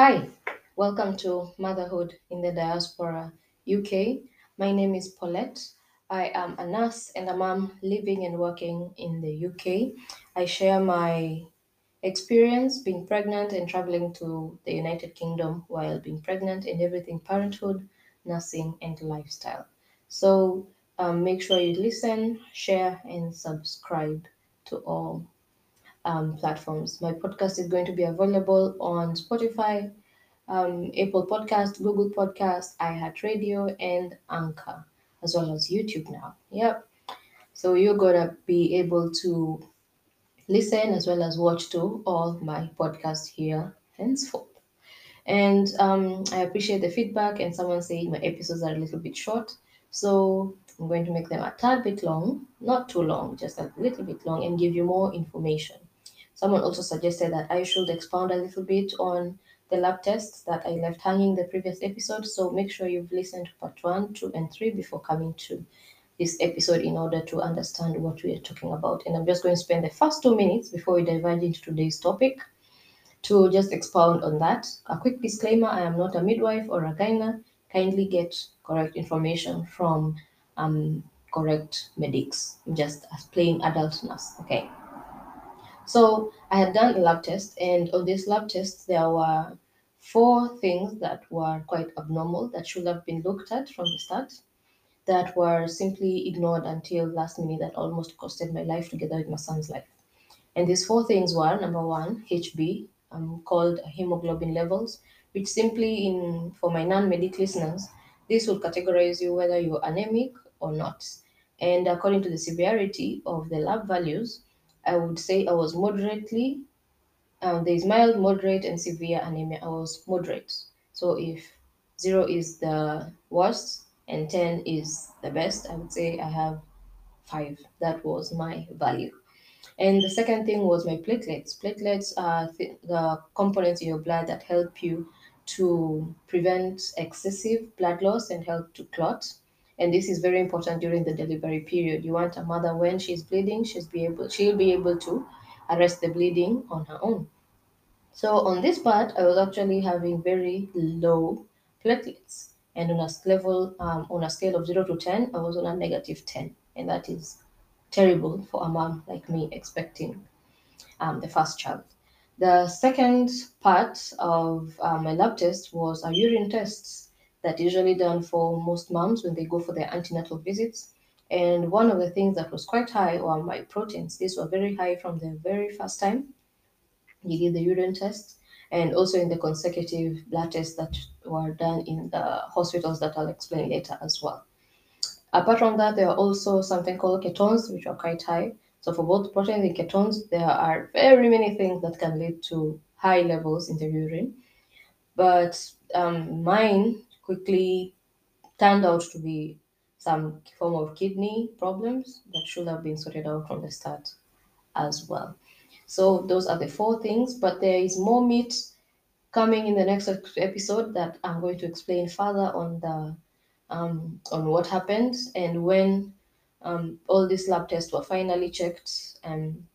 Hi, welcome to Motherhood in the Diaspora UK. My name is Paulette. I am a nurse and a mom living and working in the UK. I share my experience being pregnant and traveling to the United Kingdom while being pregnant and everything parenthood, nursing, and lifestyle. So um, make sure you listen, share, and subscribe to all um, platforms. My podcast is going to be available on Spotify, um, Apple Podcast, Google Podcast, iHeartRadio, and Anchor, as well as YouTube now. Yep. So you're gonna be able to listen as well as watch to all my podcasts here henceforth. And um, I appreciate the feedback and someone saying my episodes are a little bit short. So I'm going to make them a tad bit long, not too long, just a little bit long, and give you more information. Someone also suggested that I should expound a little bit on the lab tests that I left hanging the previous episode. So make sure you've listened to part one, two, and three before coming to this episode in order to understand what we are talking about. And I'm just going to spend the first two minutes before we diverge into today's topic to just expound on that. A quick disclaimer I am not a midwife or a gyna. Kindly get correct information from um, correct medics, just as plain adult nurse. Okay. So I had done a lab test, and on this lab test, there were four things that were quite abnormal that should have been looked at from the start that were simply ignored until last minute that almost costed my life together with my son's life. And these four things were number one, HB, um, called hemoglobin levels, which simply in for my non-medic listeners, this will categorize you whether you're anemic or not. And according to the severity of the lab values, I would say I was moderately, um, there is mild, moderate, and severe anemia. I was moderate. So if zero is the worst and 10 is the best, I would say I have five. That was my value. And the second thing was my platelets. Platelets are th- the components in your blood that help you to prevent excessive blood loss and help to clot. And this is very important during the delivery period. You want a mother when she's bleeding, she's be able she'll be able to arrest the bleeding on her own. So on this part, I was actually having very low platelets, and on a level um, on a scale of zero to ten, I was on a negative ten, and that is terrible for a mom like me expecting um, the first child. The second part of uh, my lab test was a urine test that usually done for most moms when they go for their antenatal visits. And one of the things that was quite high were my proteins. These were very high from the very first time you did the urine test and also in the consecutive blood tests that were done in the hospitals that I'll explain later as well. Apart from that, there are also something called ketones, which are quite high. So for both proteins and ketones, there are very many things that can lead to high levels in the urine. But um, mine quickly turned out to be some form of kidney problems that should have been sorted out from the start as well. So those are the four things, but there is more meat coming in the next episode that I'm going to explain further on the um, on what happened and when um, all these lab tests were finally checked um,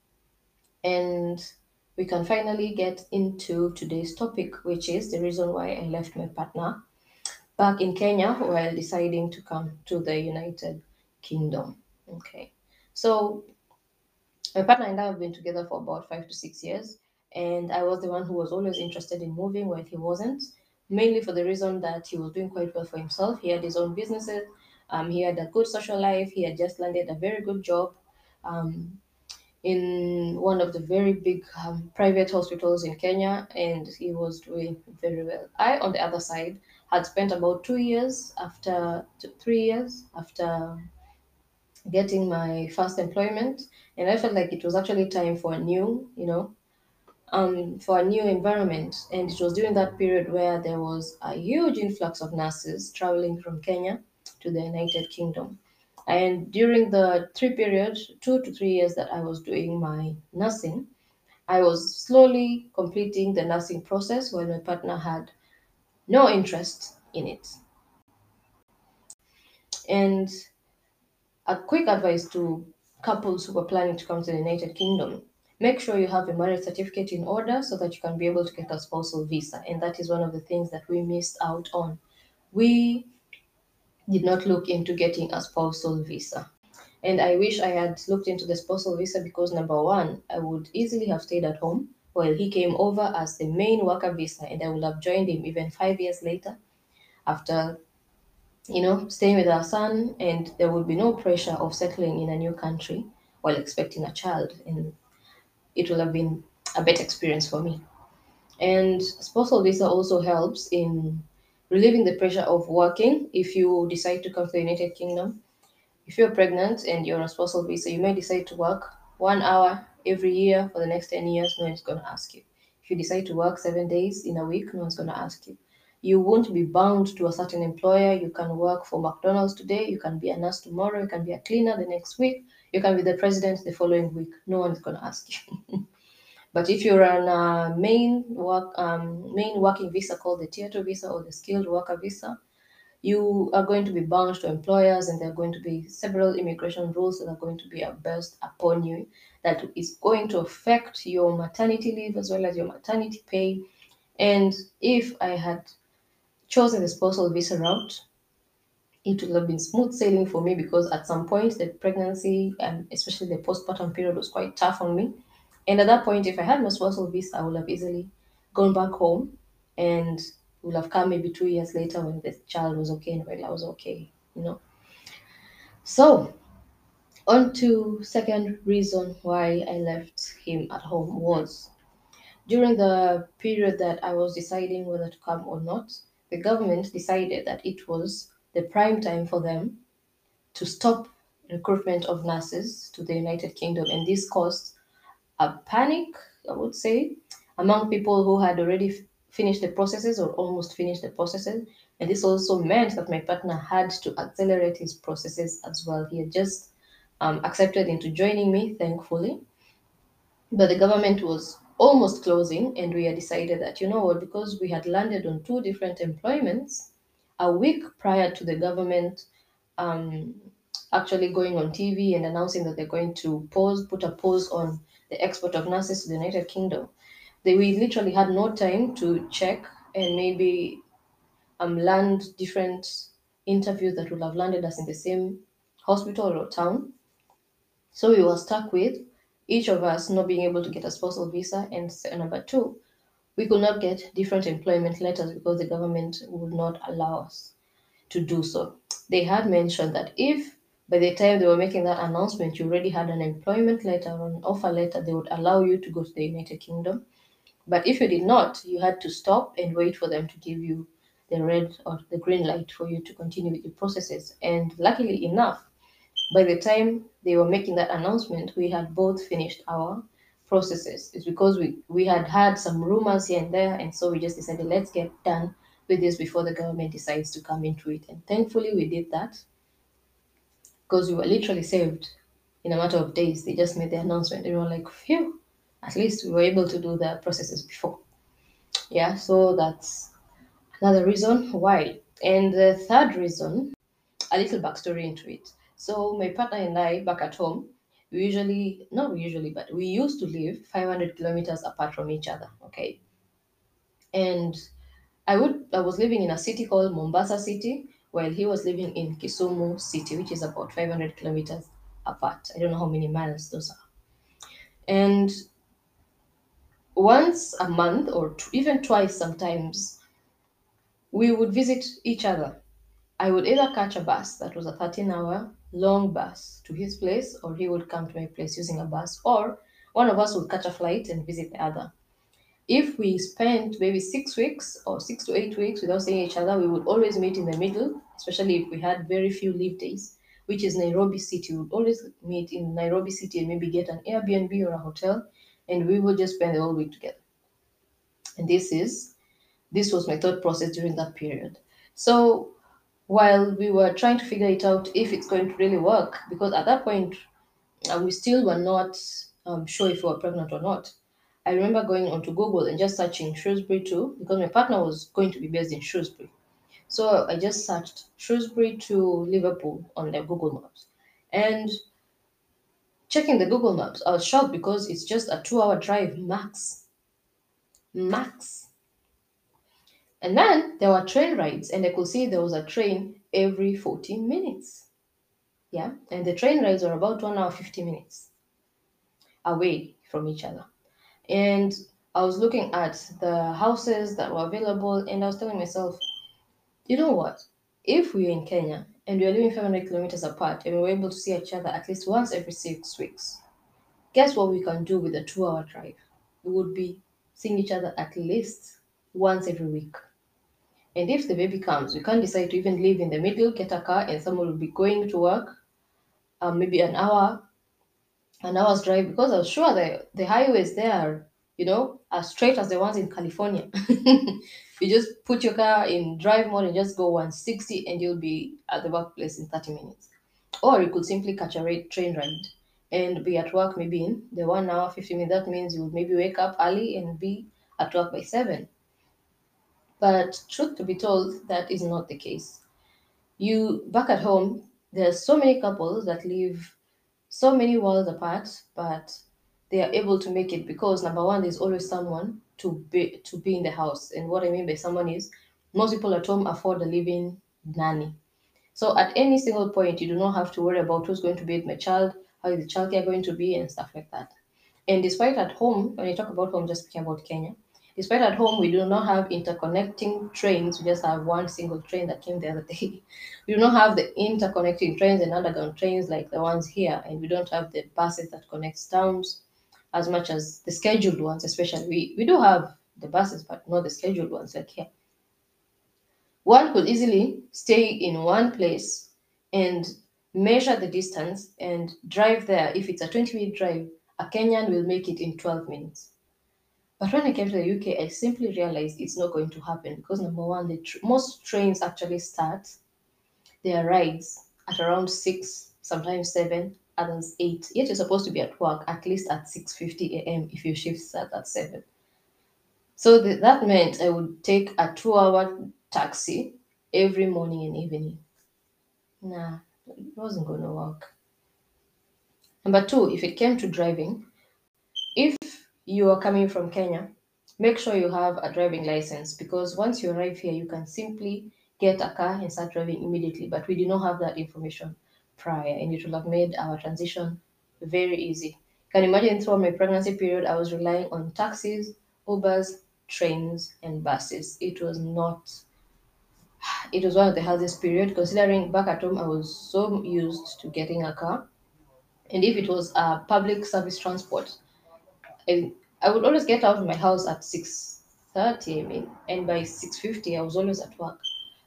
and we can finally get into today's topic which is the reason why i left my partner back in kenya while deciding to come to the united kingdom okay so my partner and i have been together for about five to six years and i was the one who was always interested in moving while he wasn't mainly for the reason that he was doing quite well for himself. He had his own businesses, um, he had a good social life, he had just landed a very good job um, in one of the very big um, private hospitals in Kenya, and he was doing very well. I, on the other side, had spent about two years after three years after getting my first employment, and I felt like it was actually time for a new, you know, um, for a new environment. And it was during that period where there was a huge influx of nurses traveling from Kenya to the United Kingdom. And during the three period, two to three years that I was doing my nursing, I was slowly completing the nursing process while my partner had no interest in it. And a quick advice to couples who are planning to come to the United Kingdom make sure you have a marriage certificate in order so that you can be able to get a spousal visa. And that is one of the things that we missed out on. We did not look into getting a spousal visa. And I wish I had looked into the spousal visa because number one, I would easily have stayed at home while he came over as the main worker visa, and I would have joined him even five years later after you know, staying with our son, and there would be no pressure of settling in a new country while expecting a child. And it will have been a better experience for me. And spousal visa also helps in relieving the pressure of working if you decide to come to the United Kingdom. If you're pregnant and you're on a spousal visa, you may decide to work one hour every year for the next 10 years, no one's going to ask you. If you decide to work seven days in a week, no one's going to ask you. You won't be bound to a certain employer. You can work for McDonald's today, you can be a nurse tomorrow, you can be a cleaner the next week, you can be the president the following week. No one's going to ask you. but if you're on a main work um, main working visa called the tier two visa or the skilled worker visa, you are going to be bound to employers and there are going to be several immigration rules that are going to be based upon you that is going to affect your maternity leave as well as your maternity pay and if i had chosen the spousal visa route it would have been smooth sailing for me because at some point the pregnancy and especially the postpartum period was quite tough on me and at that point if i had my spousal visa i would have easily gone back home and would have come maybe two years later when the child was okay and when I was okay, you know. So, on to second reason why I left him at home was during the period that I was deciding whether to come or not, the government decided that it was the prime time for them to stop recruitment of nurses to the United Kingdom, and this caused a panic, I would say, among people who had already finished the processes or almost finished the processes. And this also meant that my partner had to accelerate his processes as well. He had just um, accepted into joining me, thankfully. But the government was almost closing, and we had decided that, you know what, because we had landed on two different employments a week prior to the government um, actually going on TV and announcing that they're going to pause, put a pause on the export of nurses to the United Kingdom they we literally had no time to check and maybe um land different interviews that would have landed us in the same hospital or town. So we were stuck with each of us not being able to get a spousal visa, and number two, we could not get different employment letters because the government would not allow us to do so. They had mentioned that if by the time they were making that announcement, you already had an employment letter or an offer letter, they would allow you to go to the United Kingdom. But if you did not, you had to stop and wait for them to give you the red or the green light for you to continue with your processes. And luckily enough, by the time they were making that announcement, we had both finished our processes. It's because we, we had had some rumors here and there, and so we just decided let's get done with this before the government decides to come into it. And thankfully, we did that because we were literally saved in a matter of days. They just made the announcement, and we were like, phew, at least we were able to do the processes before. Yeah, so that's another reason why. And the third reason, a little backstory into it. So my partner and I back at home, we usually not usually, but we used to live 500 kilometers apart from each other. Okay, and I would I was living in a city called Mombasa City, while he was living in Kisumu City, which is about 500 kilometers apart. I don't know how many miles those are. And once a month or t- even twice sometimes, we would visit each other. I would either catch a bus that was a 13 hour long bus to his place, or he would come to my place using a bus, or one of us would catch a flight and visit the other. If we spent maybe six weeks or six to eight weeks without seeing each other, we would always meet in the middle, especially if we had very few leave days, which is Nairobi City. We would always meet in Nairobi City and maybe get an Airbnb or a hotel and we would just spend the whole week together. And this is this was my thought process during that period. So while we were trying to figure it out if it's going to really work, because at that point uh, we still were not um, sure if we were pregnant or not. I remember going onto Google and just searching Shrewsbury too, because my partner was going to be based in Shrewsbury. So I just searched Shrewsbury to Liverpool on the Google Maps. And checking the Google Maps, I was shocked because it's just a two hour drive max. Max. And then there were train rides, and I could see there was a train every 14 minutes. Yeah, and the train rides are about one hour 50 minutes away from each other. And I was looking at the houses that were available, and I was telling myself, you know what? If we are in Kenya and we are living 500 kilometers apart and we were able to see each other at least once every six weeks, guess what we can do with a two hour drive? We would be seeing each other at least once every week. And if the baby comes, we can't decide to even live in the middle, get a car, and someone will be going to work, um, maybe an hour, an hour's drive, because I'm sure the, the highways there, you know, as straight as the ones in California. you just put your car in drive mode and just go 160 and you'll be at the workplace in 30 minutes. Or you could simply catch a train ride and be at work maybe in the one hour, 50 minutes. That means you would maybe wake up early and be at work by 7. But truth to be told, that is not the case. You back at home, there's so many couples that live so many worlds apart, but they are able to make it because number one, there's always someone to be to be in the house. And what I mean by someone is most people at home afford a living nanny. So at any single point, you do not have to worry about who's going to be with my child, how is the childcare going to be, and stuff like that. And despite at home, when I talk about home, just speaking about Kenya, Despite at home, we do not have interconnecting trains. We just have one single train that came the other day. We do not have the interconnecting trains and underground trains like the ones here, and we don't have the buses that connect towns as much as the scheduled ones, especially. We, we do have the buses, but not the scheduled ones like here. One could easily stay in one place and measure the distance and drive there. If it's a 20 minute drive, a Kenyan will make it in 12 minutes. But when I came to the UK, I simply realized it's not going to happen because number one, the tr- most trains actually start their rides at around six, sometimes seven, others eight. Yet you're supposed to be at work at least at six fifty a.m. if your shift starts at seven. So th- that meant I would take a two-hour taxi every morning and evening. Nah, it wasn't going to work. Number two, if it came to driving, you are coming from Kenya, make sure you have a driving license because once you arrive here, you can simply get a car and start driving immediately. But we did not have that information prior, and it would have made our transition very easy. Can you imagine throughout my pregnancy period, I was relying on taxis, Ubers, trains, and buses. It was not. It was one of the hardest period considering back at home I was so used to getting a car, and if it was a public service transport, I, I would always get out of my house at 6.30, I mean, and by 6.50 I was always at work.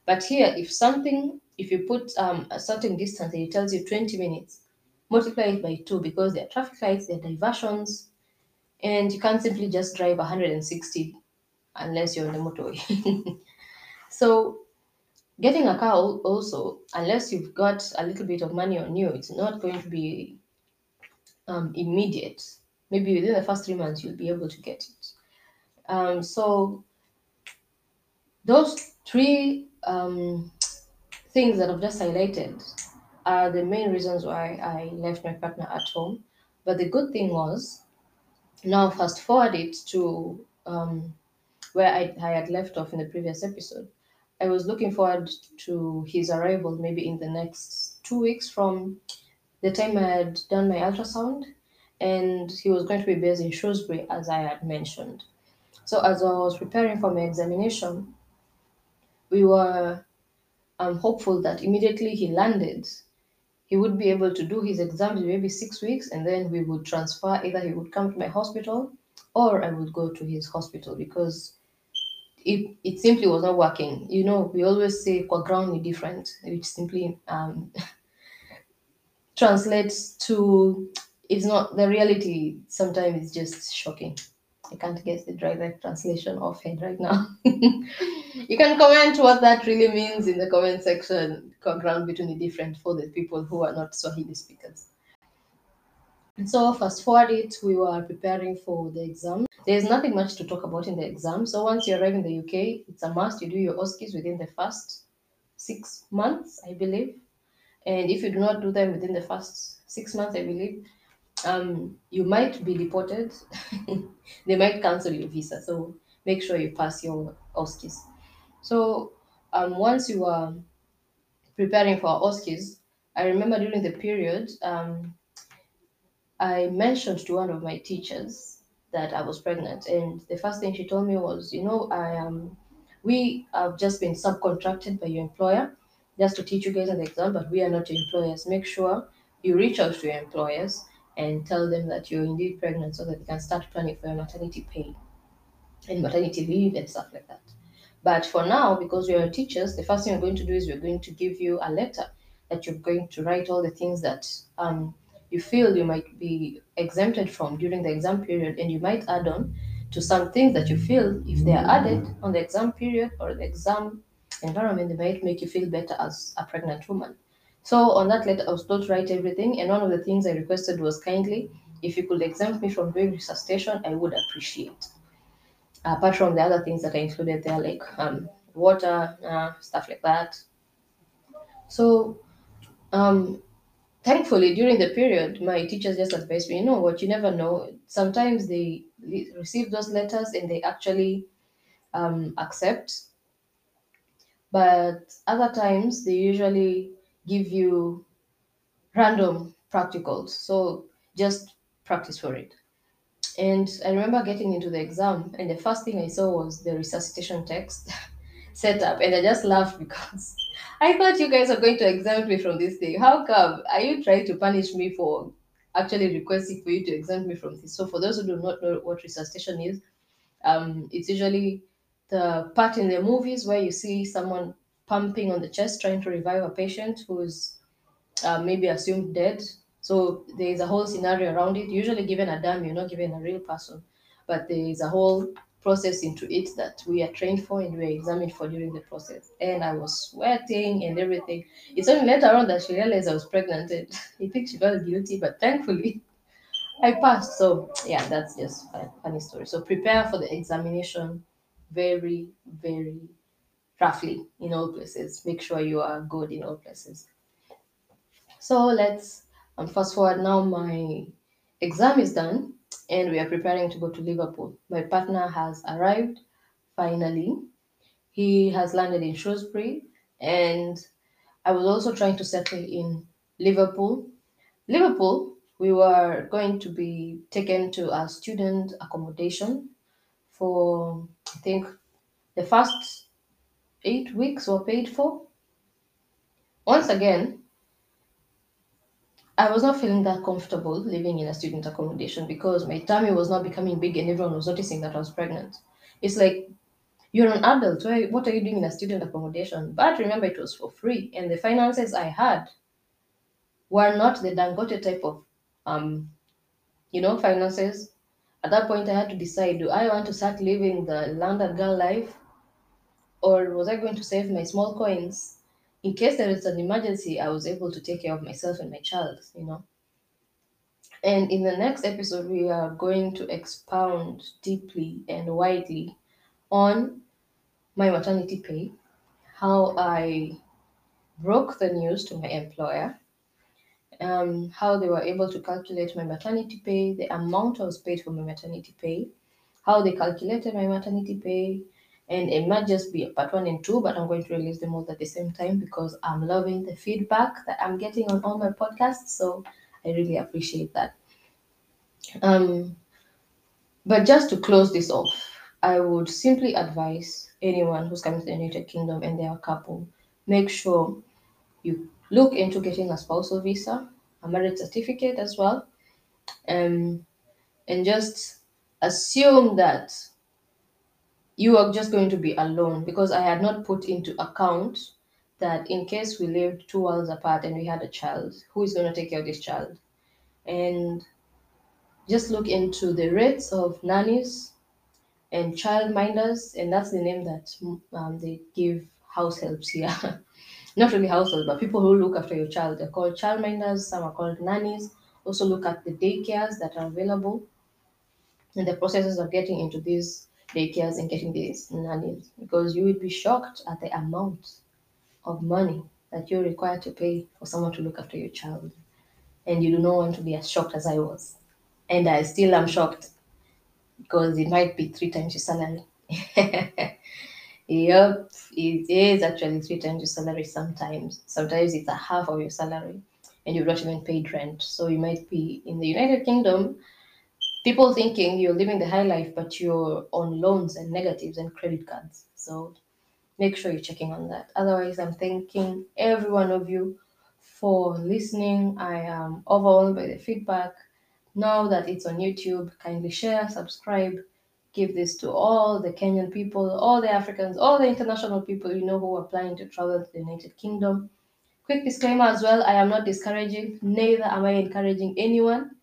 But here, if something, if you put um, a certain distance and it tells you 20 minutes, multiply it by two because there are traffic lights, there are diversions, and you can't simply just drive 160 unless you're on the motorway. so getting a car also, unless you've got a little bit of money on you, it's not going to be um, immediate maybe within the first three months you'll be able to get it. Um, so those three um, things that i've just highlighted are the main reasons why i left my partner at home. But the good thing was now fast forward it to um, where I, I had left off in the previous episode. I was looking forward to his arrival maybe in the next two weeks from the time i had done my ultrasound and he was going to be based in Shrewsbury, as I had mentioned. So, as I was preparing for my examination, we were um, hopeful that immediately he landed, he would be able to do his exams in maybe six weeks, and then we would transfer. Either he would come to my hospital, or I would go to his hospital because it, it simply was not working. You know, we always say "kwa ground different," which simply um, translates to it's not the reality sometimes it's just shocking. I can't get the direct translation of head right now. You can comment what that really means in the comment section ground between the different for the people who are not swahili speakers. And so fast forward it we were preparing for the exam. There's nothing much to talk about in the exam. So once you arrive in the uk it's a must. You do your OSCEs within the first six months i believe. And if you do not do them within the first six months i believe um, you might be deported. they might cancel your visa. So make sure you pass your OSCEs. So um, once you are preparing for OSCEs, I remember during the period, um, I mentioned to one of my teachers that I was pregnant, and the first thing she told me was, you know, I am. We have just been subcontracted by your employer just to teach you guys an exam, but we are not your employers. Make sure you reach out to your employers and tell them that you're indeed pregnant so that they can start planning for your maternity pay and maternity leave and stuff like that. But for now, because we are teachers, the first thing we're going to do is we're going to give you a letter that you're going to write all the things that um, you feel you might be exempted from during the exam period, and you might add on to some things that you feel if they are added on the exam period or the exam environment, they might make you feel better as a pregnant woman. So on that letter, I was told to write everything, and one of the things I requested was kindly, if you could exempt me from doing resuscitation, I would appreciate apart from the other things that are included there, like um, water, uh, stuff like that. So, um, thankfully, during the period, my teachers just advised me, you know what, you never know. Sometimes they receive those letters and they actually um, accept, but other times they usually give you random practicals. So just practice for it. And I remember getting into the exam, and the first thing I saw was the resuscitation text set up, and I just laughed because I thought you guys are going to exempt me from this thing. How come? Are you trying to punish me for actually requesting for you to exempt me from this? So, for those who do not know what resuscitation is, um, it's usually the part in the movies where you see someone pumping on the chest trying to revive a patient who's uh, maybe assumed dead. So there is a whole scenario around it. Usually given a dummy, you're not given a real person, but there is a whole process into it that we are trained for and we are examined for during the process. And I was sweating and everything. It's only later on that she realized I was pregnant. And I think she felt guilty, but thankfully I passed. So yeah, that's just a funny story. So prepare for the examination very, very roughly in all places. Make sure you are good in all places. So let's um, fast forward now. My exam is done and we are preparing to go to Liverpool. My partner has arrived finally. He has landed in Shrewsbury and I was also trying to settle in Liverpool. Liverpool, we were going to be taken to a student accommodation for, I think, the first eight weeks were paid for. Once again, I was not feeling that comfortable living in a student accommodation because my tummy was not becoming big and everyone was noticing that I was pregnant. It's like, you're an adult, why, what are you doing in a student accommodation? But remember, it was for free, and the finances I had were not the Dangote type of, um, you know, finances. At that point, I had to decide do I want to start living the London girl life or was I going to save my small coins in case there is an emergency? I was able to take care of myself and my child, you know. And in the next episode, we are going to expound deeply and widely on my maternity pay, how I broke the news to my employer, um, how they were able to calculate my maternity pay, the amount I was paid for my maternity pay, how they calculated my maternity pay, and it might just be part one and two, but I'm going to release them all at the same time because I'm loving the feedback that I'm getting on all my podcasts. So I really appreciate that. Um, but just to close this off, I would simply advise anyone who's coming to the United Kingdom and they're a couple, make sure you look into getting a spousal visa, a marriage certificate as well, um, and just assume that you are just going to be alone because I had not put into account that in case we lived two worlds apart and we had a child, who is going to take care of this child? And just look into the rates of nannies and childminders, and that's the name that um, they give house helps here. Not really households, but people who look after your child. They're called childminders, some are called nannies. Also, look at the daycares that are available and the processes of getting into these daycares and getting these nannies because you would be shocked at the amount of money that you're required to pay for someone to look after your child. and you do not want to be as shocked as I was. And I still am shocked because it might be three times your salary. yep, it is actually three times your salary sometimes. Sometimes it's a half of your salary and you've not even paid rent. So you might be in the United Kingdom, people thinking you're living the high life, but you're on loans and negatives and credit cards. So make sure you're checking on that. Otherwise, I'm thanking every one of you for listening. I am overwhelmed by the feedback. Now that it's on YouTube, kindly share, subscribe, give this to all the Kenyan people, all the Africans, all the international people you know who are planning to travel to the United Kingdom. Quick disclaimer as well I am not discouraging, neither am I encouraging anyone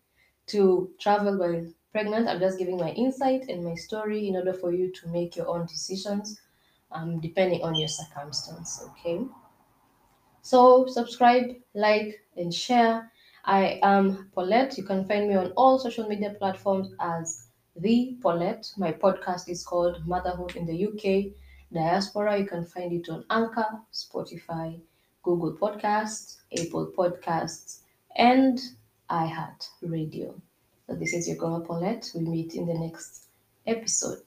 to travel while pregnant. I'm just giving my insight and my story in order for you to make your own decisions um, depending on your circumstance. Okay. So subscribe, like, and share. I am Paulette. You can find me on all social media platforms as the Paulette. My podcast is called Motherhood in the UK Diaspora. You can find it on Anchor, Spotify, Google Podcasts, Apple Podcasts, and iHeart Radio. So this is your girl Paulette. We meet in the next episode.